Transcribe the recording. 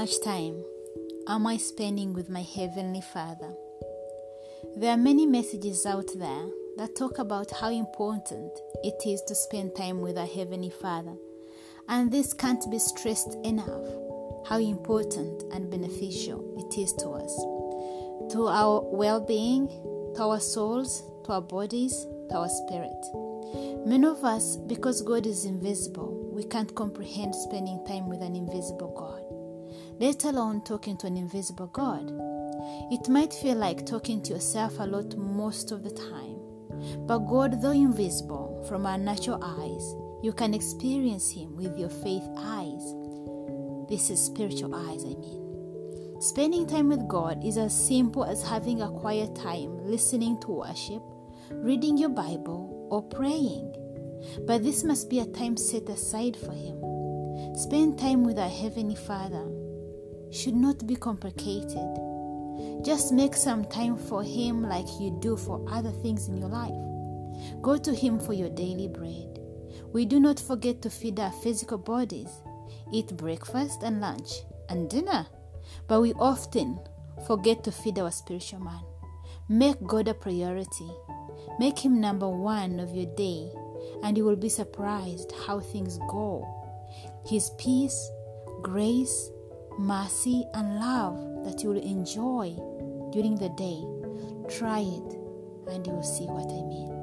much time am I spending with my Heavenly Father? There are many messages out there that talk about how important it is to spend time with our Heavenly Father, and this can't be stressed enough how important and beneficial it is to us, to our well being, to our souls, to our bodies, to our spirit. Many of us, because God is invisible, we can't comprehend spending time with an invisible God let alone talking to an invisible God. It might feel like talking to yourself a lot most of the time, but God, though invisible from our natural eyes, you can experience Him with your faith eyes. This is spiritual eyes, I mean. Spending time with God is as simple as having a quiet time listening to worship, reading your Bible, or praying. But this must be a time set aside for Him. Spend time with our Heavenly Father should not be complicated. Just make some time for Him like you do for other things in your life. Go to Him for your daily bread. We do not forget to feed our physical bodies, eat breakfast and lunch and dinner, but we often forget to feed our spiritual man. Make God a priority. Make Him number one of your day, and you will be surprised how things go. His peace, grace, mercy, and love that you will enjoy during the day. Try it and you will see what I mean.